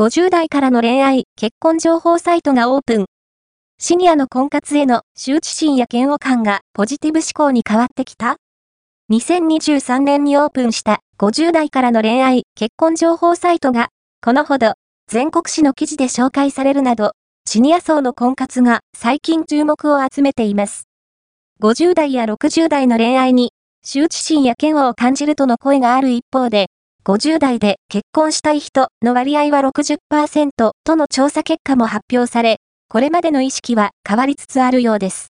50代からの恋愛、結婚情報サイトがオープン。シニアの婚活への羞恥心や嫌悪感がポジティブ思考に変わってきた ?2023 年にオープンした50代からの恋愛、結婚情報サイトが、このほど、全国紙の記事で紹介されるなど、シニア層の婚活が最近注目を集めています。50代や60代の恋愛に、羞恥心や嫌悪を感じるとの声がある一方で、50代で結婚したい人の割合は60%との調査結果も発表され、これまでの意識は変わりつつあるようです。